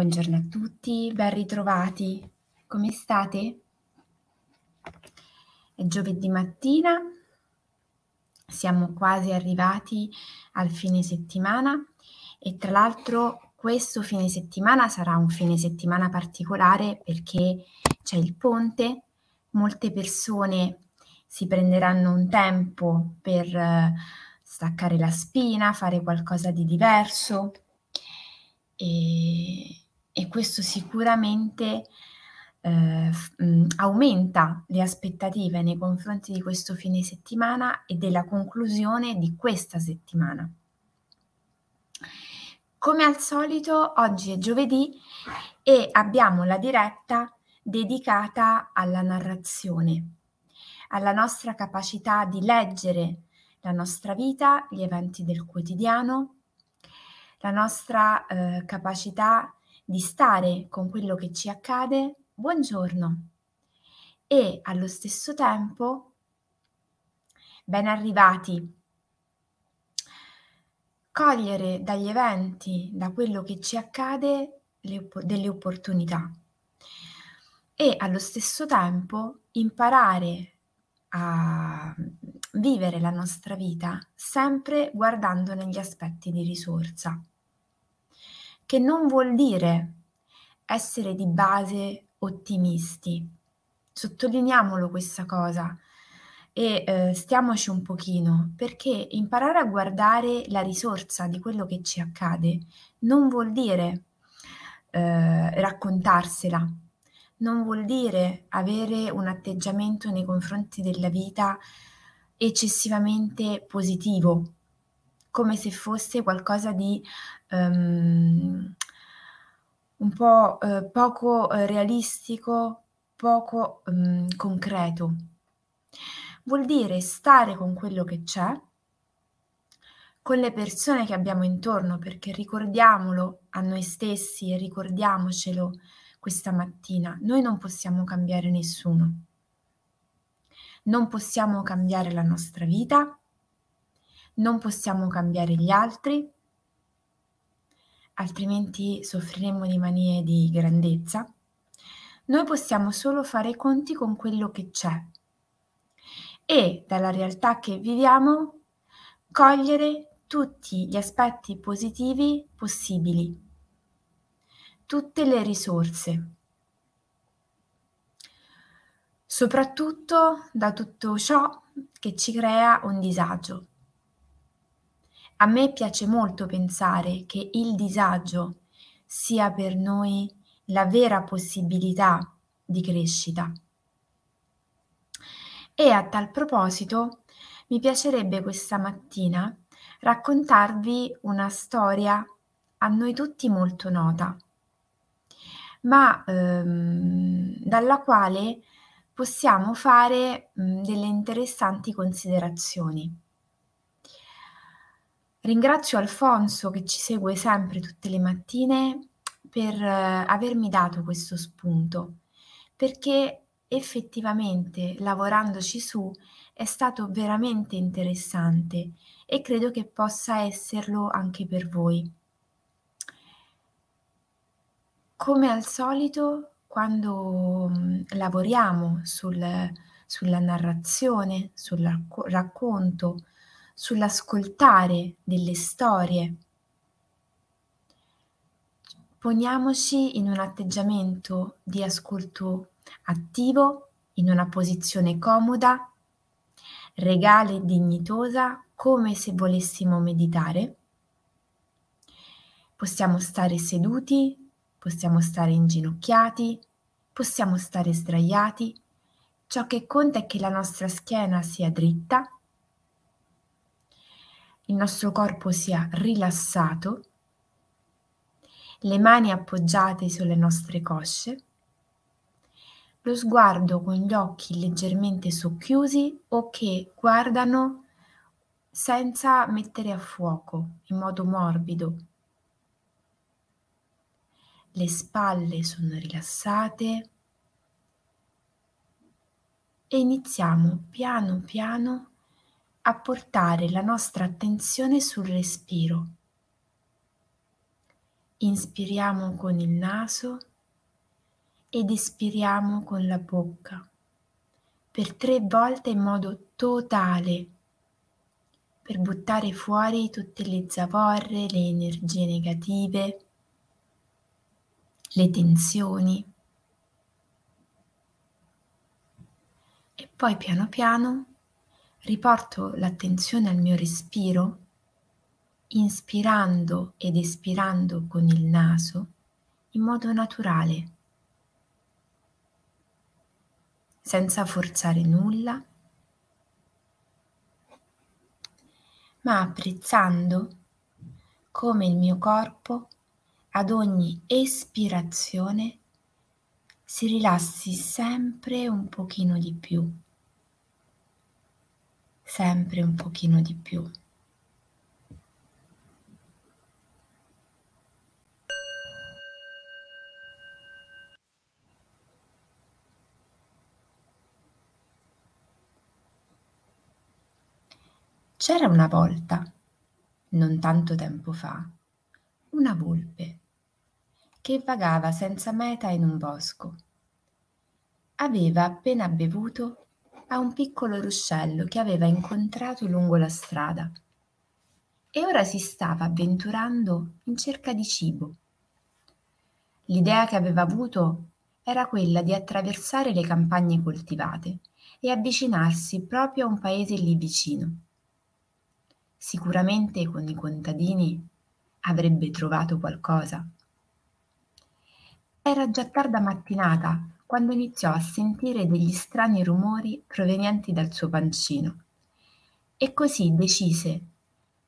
Buongiorno a tutti, ben ritrovati. Come state? È giovedì mattina, siamo quasi arrivati al fine settimana e tra l'altro questo fine settimana sarà un fine settimana particolare perché c'è il ponte, molte persone si prenderanno un tempo per eh, staccare la spina, fare qualcosa di diverso e, e questo sicuramente eh, mh, aumenta le aspettative nei confronti di questo fine settimana e della conclusione di questa settimana. Come al solito, oggi è giovedì e abbiamo la diretta dedicata alla narrazione, alla nostra capacità di leggere la nostra vita, gli eventi del quotidiano, la nostra eh, capacità di stare con quello che ci accade, buongiorno, e allo stesso tempo ben arrivati. Cogliere dagli eventi, da quello che ci accade, le, delle opportunità. E allo stesso tempo imparare a vivere la nostra vita sempre guardando negli aspetti di risorsa, che non vuol dire essere di base ottimisti. Sottolineiamolo questa cosa e eh, stiamoci un pochino, perché imparare a guardare la risorsa di quello che ci accade non vuol dire eh, raccontarsela, non vuol dire avere un atteggiamento nei confronti della vita eccessivamente positivo, come se fosse qualcosa di um, un po' eh, poco realistico, poco um, concreto vuol dire stare con quello che c'è, con le persone che abbiamo intorno, perché ricordiamolo a noi stessi e ricordiamocelo questa mattina, noi non possiamo cambiare nessuno. Non possiamo cambiare la nostra vita, non possiamo cambiare gli altri, altrimenti soffriremo di manie di grandezza. Noi possiamo solo fare i conti con quello che c'è e dalla realtà che viviamo cogliere tutti gli aspetti positivi possibili, tutte le risorse, soprattutto da tutto ciò che ci crea un disagio. A me piace molto pensare che il disagio sia per noi la vera possibilità di crescita. E a tal proposito mi piacerebbe questa mattina raccontarvi una storia a noi tutti molto nota, ma ehm, dalla quale possiamo fare mh, delle interessanti considerazioni. Ringrazio Alfonso che ci segue sempre tutte le mattine per eh, avermi dato questo spunto, perché effettivamente lavorandoci su è stato veramente interessante e credo che possa esserlo anche per voi. Come al solito, quando mm, lavoriamo sul, sulla narrazione, sul racconto, sull'ascoltare delle storie, poniamoci in un atteggiamento di ascolto attivo, in una posizione comoda, regale e dignitosa, come se volessimo meditare. Possiamo stare seduti, possiamo stare inginocchiati, possiamo stare sdraiati. Ciò che conta è che la nostra schiena sia dritta, il nostro corpo sia rilassato, le mani appoggiate sulle nostre cosce lo sguardo con gli occhi leggermente socchiusi o che guardano senza mettere a fuoco, in modo morbido. Le spalle sono rilassate e iniziamo piano piano a portare la nostra attenzione sul respiro. Inspiriamo con il naso ed espiriamo con la bocca per tre volte in modo totale per buttare fuori tutte le zavorre, le energie negative, le tensioni. E poi piano piano riporto l'attenzione al mio respiro inspirando ed espirando con il naso in modo naturale, senza forzare nulla, ma apprezzando come il mio corpo ad ogni espirazione si rilassi sempre un pochino di più, sempre un pochino di più. C'era una volta, non tanto tempo fa, una volpe che vagava senza meta in un bosco. Aveva appena bevuto a un piccolo ruscello che aveva incontrato lungo la strada e ora si stava avventurando in cerca di cibo. L'idea che aveva avuto era quella di attraversare le campagne coltivate e avvicinarsi proprio a un paese lì vicino Sicuramente con i contadini avrebbe trovato qualcosa. Era già tarda mattinata quando iniziò a sentire degli strani rumori provenienti dal suo pancino e così decise,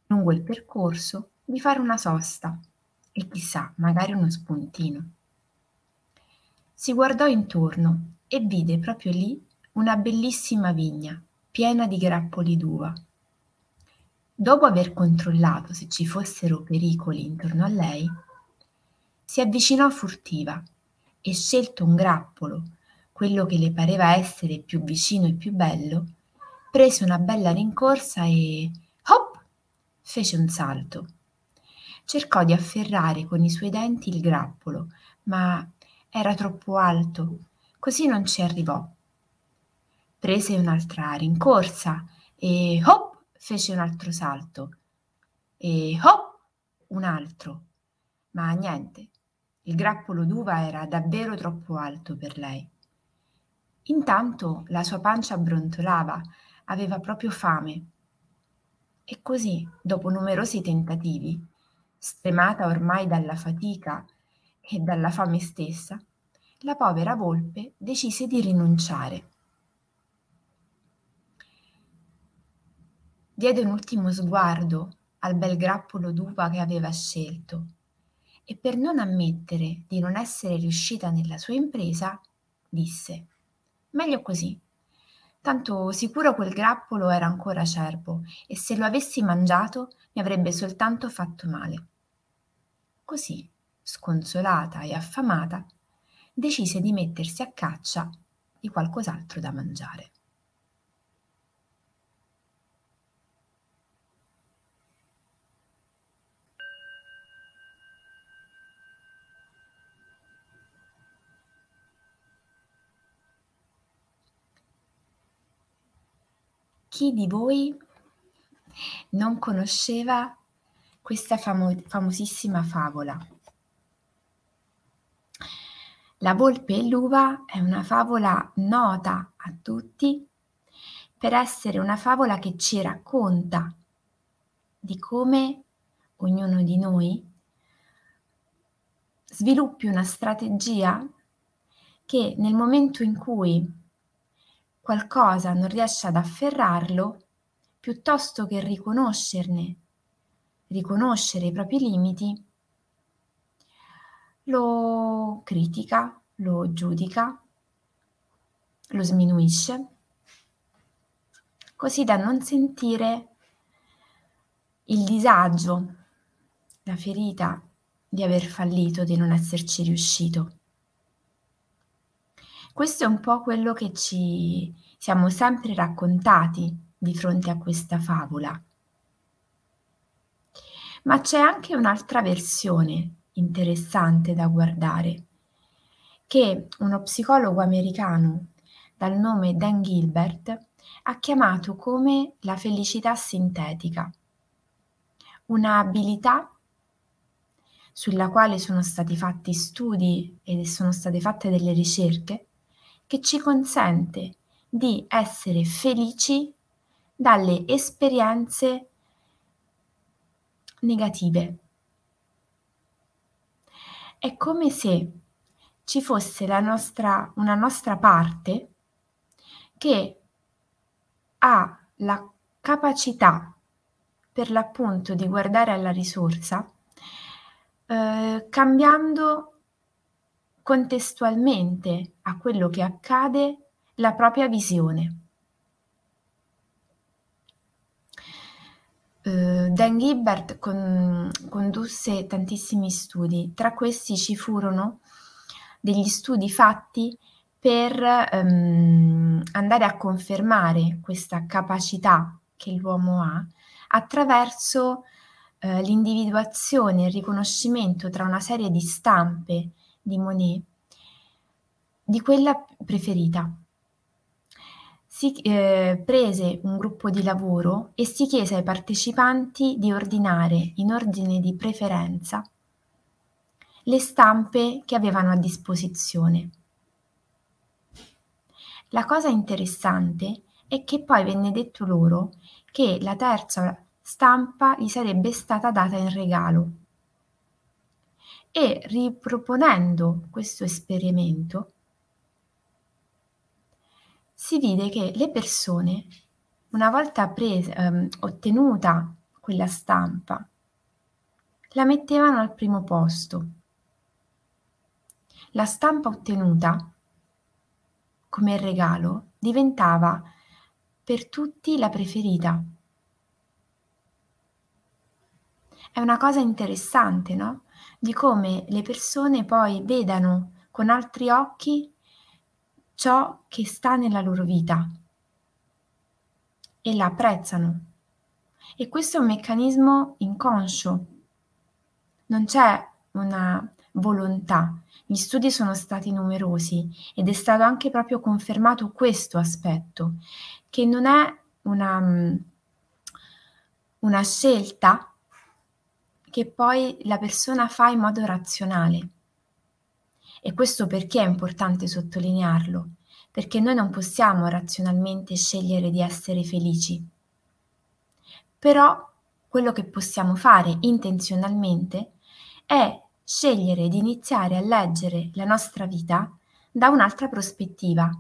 lungo il percorso, di fare una sosta e chissà, magari uno spuntino. Si guardò intorno e vide proprio lì una bellissima vigna piena di grappoli d'uva Dopo aver controllato se ci fossero pericoli intorno a lei, si avvicinò furtiva e scelto un grappolo, quello che le pareva essere più vicino e più bello, prese una bella rincorsa e hop! fece un salto. Cercò di afferrare con i suoi denti il grappolo, ma era troppo alto, così non ci arrivò. Prese un'altra rincorsa e hop! fece un altro salto e hop un altro ma niente il grappolo d'uva era davvero troppo alto per lei. Intanto la sua pancia brontolava aveva proprio fame. E così dopo numerosi tentativi stremata ormai dalla fatica e dalla fame stessa la povera volpe decise di rinunciare. Diede un ultimo sguardo al bel grappolo d'uva che aveva scelto e per non ammettere di non essere riuscita nella sua impresa, disse Meglio così. Tanto sicuro quel grappolo era ancora acerbo e se lo avessi mangiato mi avrebbe soltanto fatto male. Così, sconsolata e affamata, decise di mettersi a caccia di qualcos'altro da mangiare. Chi di voi non conosceva questa famo- famosissima favola? La volpe e l'uva è una favola nota a tutti per essere una favola che ci racconta di come ognuno di noi sviluppi una strategia che nel momento in cui qualcosa non riesce ad afferrarlo, piuttosto che riconoscerne, riconoscere i propri limiti, lo critica, lo giudica, lo sminuisce, così da non sentire il disagio, la ferita di aver fallito, di non esserci riuscito. Questo è un po' quello che ci siamo sempre raccontati di fronte a questa favola. Ma c'è anche un'altra versione interessante da guardare, che uno psicologo americano dal nome Dan Gilbert ha chiamato come la felicità sintetica, un'abilità sulla quale sono stati fatti studi e sono state fatte delle ricerche che ci consente di essere felici dalle esperienze negative. È come se ci fosse nostra, una nostra parte che ha la capacità per l'appunto di guardare alla risorsa eh, cambiando contestualmente a quello che accade la propria visione. Uh, Dan Gilbert con, condusse tantissimi studi, tra questi ci furono degli studi fatti per um, andare a confermare questa capacità che l'uomo ha attraverso uh, l'individuazione e il riconoscimento tra una serie di stampe di Monet di quella preferita si eh, prese un gruppo di lavoro e si chiese ai partecipanti di ordinare in ordine di preferenza le stampe che avevano a disposizione. La cosa interessante è che poi venne detto loro che la terza stampa gli sarebbe stata data in regalo. E riproponendo questo esperimento, si vide che le persone, una volta presa, ehm, ottenuta quella stampa, la mettevano al primo posto. La stampa ottenuta come regalo diventava per tutti la preferita. È una cosa interessante, no? Di come le persone poi vedano con altri occhi ciò che sta nella loro vita e la apprezzano. E questo è un meccanismo inconscio, non c'è una volontà. Gli studi sono stati numerosi ed è stato anche proprio confermato questo aspetto, che non è una, una scelta che poi la persona fa in modo razionale e questo perché è importante sottolinearlo? Perché noi non possiamo razionalmente scegliere di essere felici. Però quello che possiamo fare intenzionalmente è scegliere di iniziare a leggere la nostra vita da un'altra prospettiva.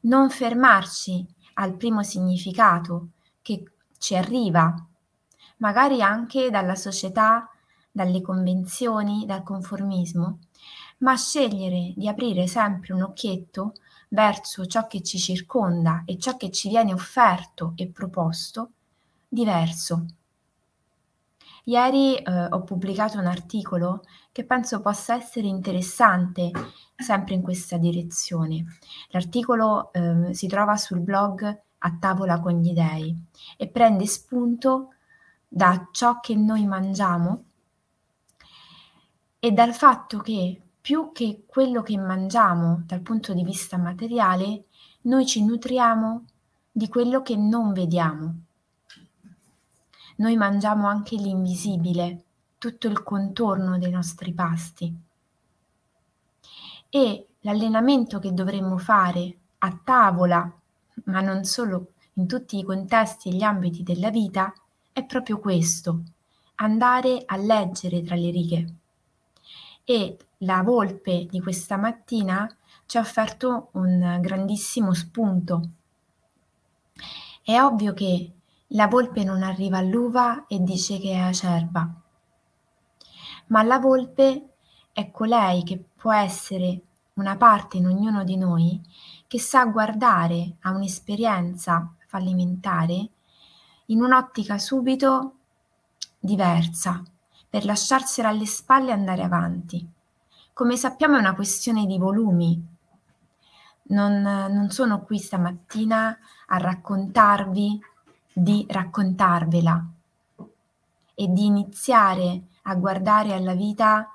Non fermarci al primo significato che ci arriva, magari anche dalla società, dalle convenzioni, dal conformismo, ma scegliere di aprire sempre un occhietto verso ciò che ci circonda e ciò che ci viene offerto e proposto diverso. Ieri eh, ho pubblicato un articolo che penso possa essere interessante sempre in questa direzione. L'articolo eh, si trova sul blog A tavola con gli dei e prende spunto da ciò che noi mangiamo e dal fatto che più che quello che mangiamo dal punto di vista materiale, noi ci nutriamo di quello che non vediamo. Noi mangiamo anche l'invisibile, tutto il contorno dei nostri pasti. E l'allenamento che dovremmo fare a tavola, ma non solo in tutti i contesti e gli ambiti della vita, è proprio questo, andare a leggere tra le righe e la volpe di questa mattina ci ha offerto un grandissimo spunto. È ovvio che la volpe non arriva all'uva e dice che è acerba, ma la volpe è colei che può essere una parte in ognuno di noi che sa guardare a un'esperienza fallimentare in un'ottica subito diversa, per lasciarsela alle spalle e andare avanti. Come sappiamo è una questione di volumi. Non, non sono qui stamattina a raccontarvi di raccontarvela e di iniziare a guardare alla vita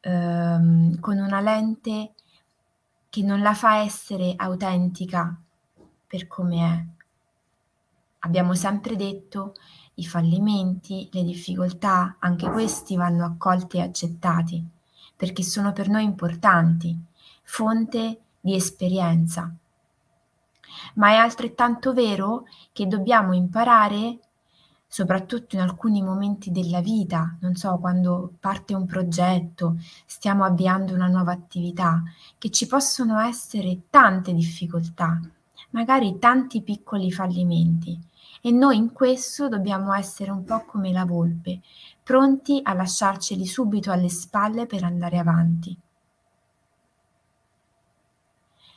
ehm, con una lente che non la fa essere autentica per come è. Abbiamo sempre detto i fallimenti, le difficoltà, anche questi vanno accolti e accettati perché sono per noi importanti, fonte di esperienza. Ma è altrettanto vero che dobbiamo imparare soprattutto in alcuni momenti della vita, non so, quando parte un progetto, stiamo avviando una nuova attività, che ci possono essere tante difficoltà, magari tanti piccoli fallimenti. E noi in questo dobbiamo essere un po' come la volpe, pronti a lasciarceli subito alle spalle per andare avanti.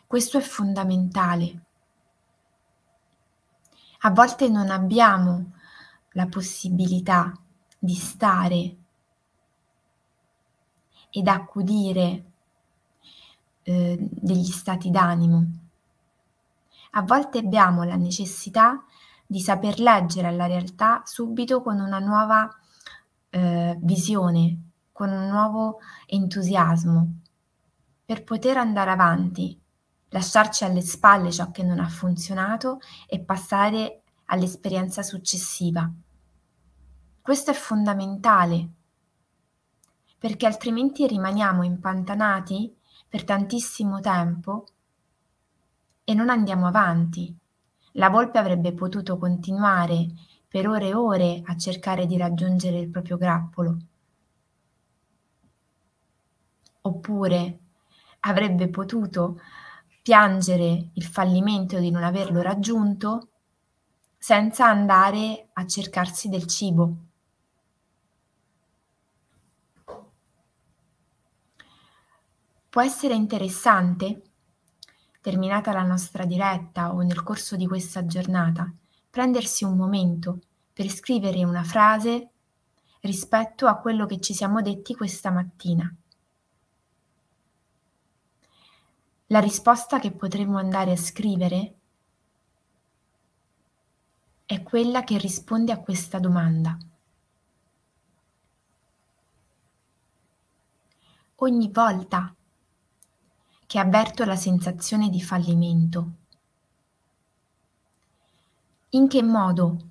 Questo è fondamentale. A volte non abbiamo la possibilità di stare ed accudire eh, degli stati d'animo. A volte abbiamo la necessità di saper leggere la realtà subito con una nuova eh, visione, con un nuovo entusiasmo, per poter andare avanti, lasciarci alle spalle ciò che non ha funzionato e passare all'esperienza successiva. Questo è fondamentale, perché altrimenti rimaniamo impantanati per tantissimo tempo e non andiamo avanti. La volpe avrebbe potuto continuare per ore e ore a cercare di raggiungere il proprio grappolo. Oppure avrebbe potuto piangere il fallimento di non averlo raggiunto senza andare a cercarsi del cibo. Può essere interessante, terminata la nostra diretta o nel corso di questa giornata, prendersi un momento per scrivere una frase rispetto a quello che ci siamo detti questa mattina. La risposta che potremmo andare a scrivere è quella che risponde a questa domanda. Ogni volta che avverto la sensazione di fallimento. In che modo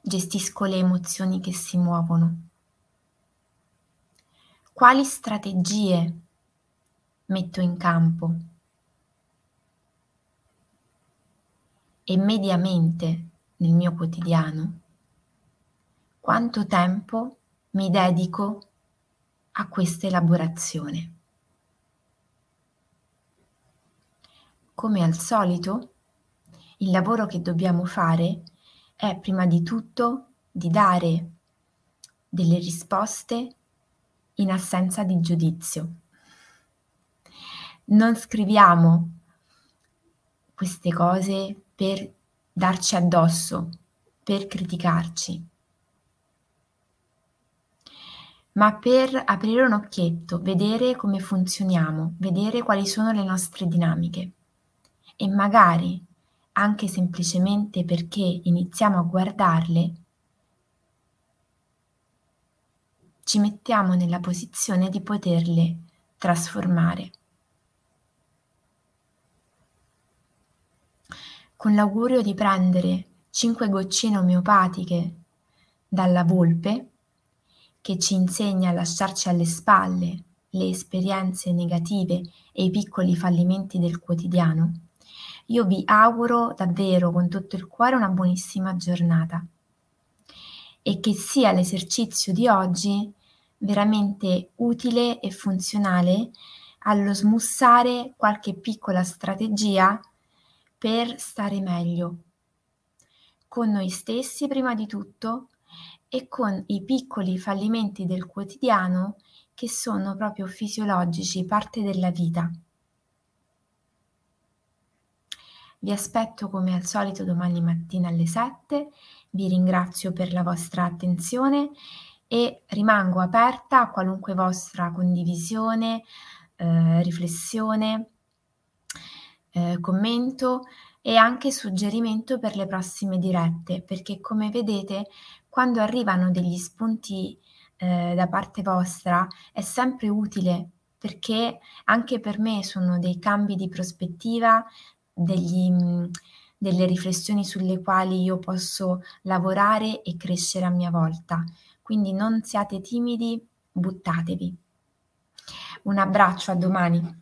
gestisco le emozioni che si muovono? Quali strategie metto in campo? E mediamente nel mio quotidiano, quanto tempo mi dedico a questa elaborazione? Come al solito, il lavoro che dobbiamo fare è prima di tutto di dare delle risposte in assenza di giudizio. Non scriviamo queste cose per darci addosso, per criticarci, ma per aprire un occhietto, vedere come funzioniamo, vedere quali sono le nostre dinamiche e magari anche semplicemente perché iniziamo a guardarle, ci mettiamo nella posizione di poterle trasformare. Con l'augurio di prendere 5 goccine omeopatiche dalla volpe, che ci insegna a lasciarci alle spalle le esperienze negative e i piccoli fallimenti del quotidiano, io vi auguro davvero con tutto il cuore una buonissima giornata e che sia l'esercizio di oggi veramente utile e funzionale allo smussare qualche piccola strategia per stare meglio con noi stessi prima di tutto e con i piccoli fallimenti del quotidiano che sono proprio fisiologici, parte della vita. Vi aspetto come al solito domani mattina alle 7, vi ringrazio per la vostra attenzione e rimango aperta a qualunque vostra condivisione, eh, riflessione, eh, commento e anche suggerimento per le prossime dirette, perché come vedete quando arrivano degli spunti ehm, da parte vostra è sempre utile, perché anche per me sono dei cambi di prospettiva, degli mhmm, delle riflessioni sulle quali io posso lavorare e crescere a mia volta. Quindi non siate timidi, buttatevi. Un abbraccio, a domani.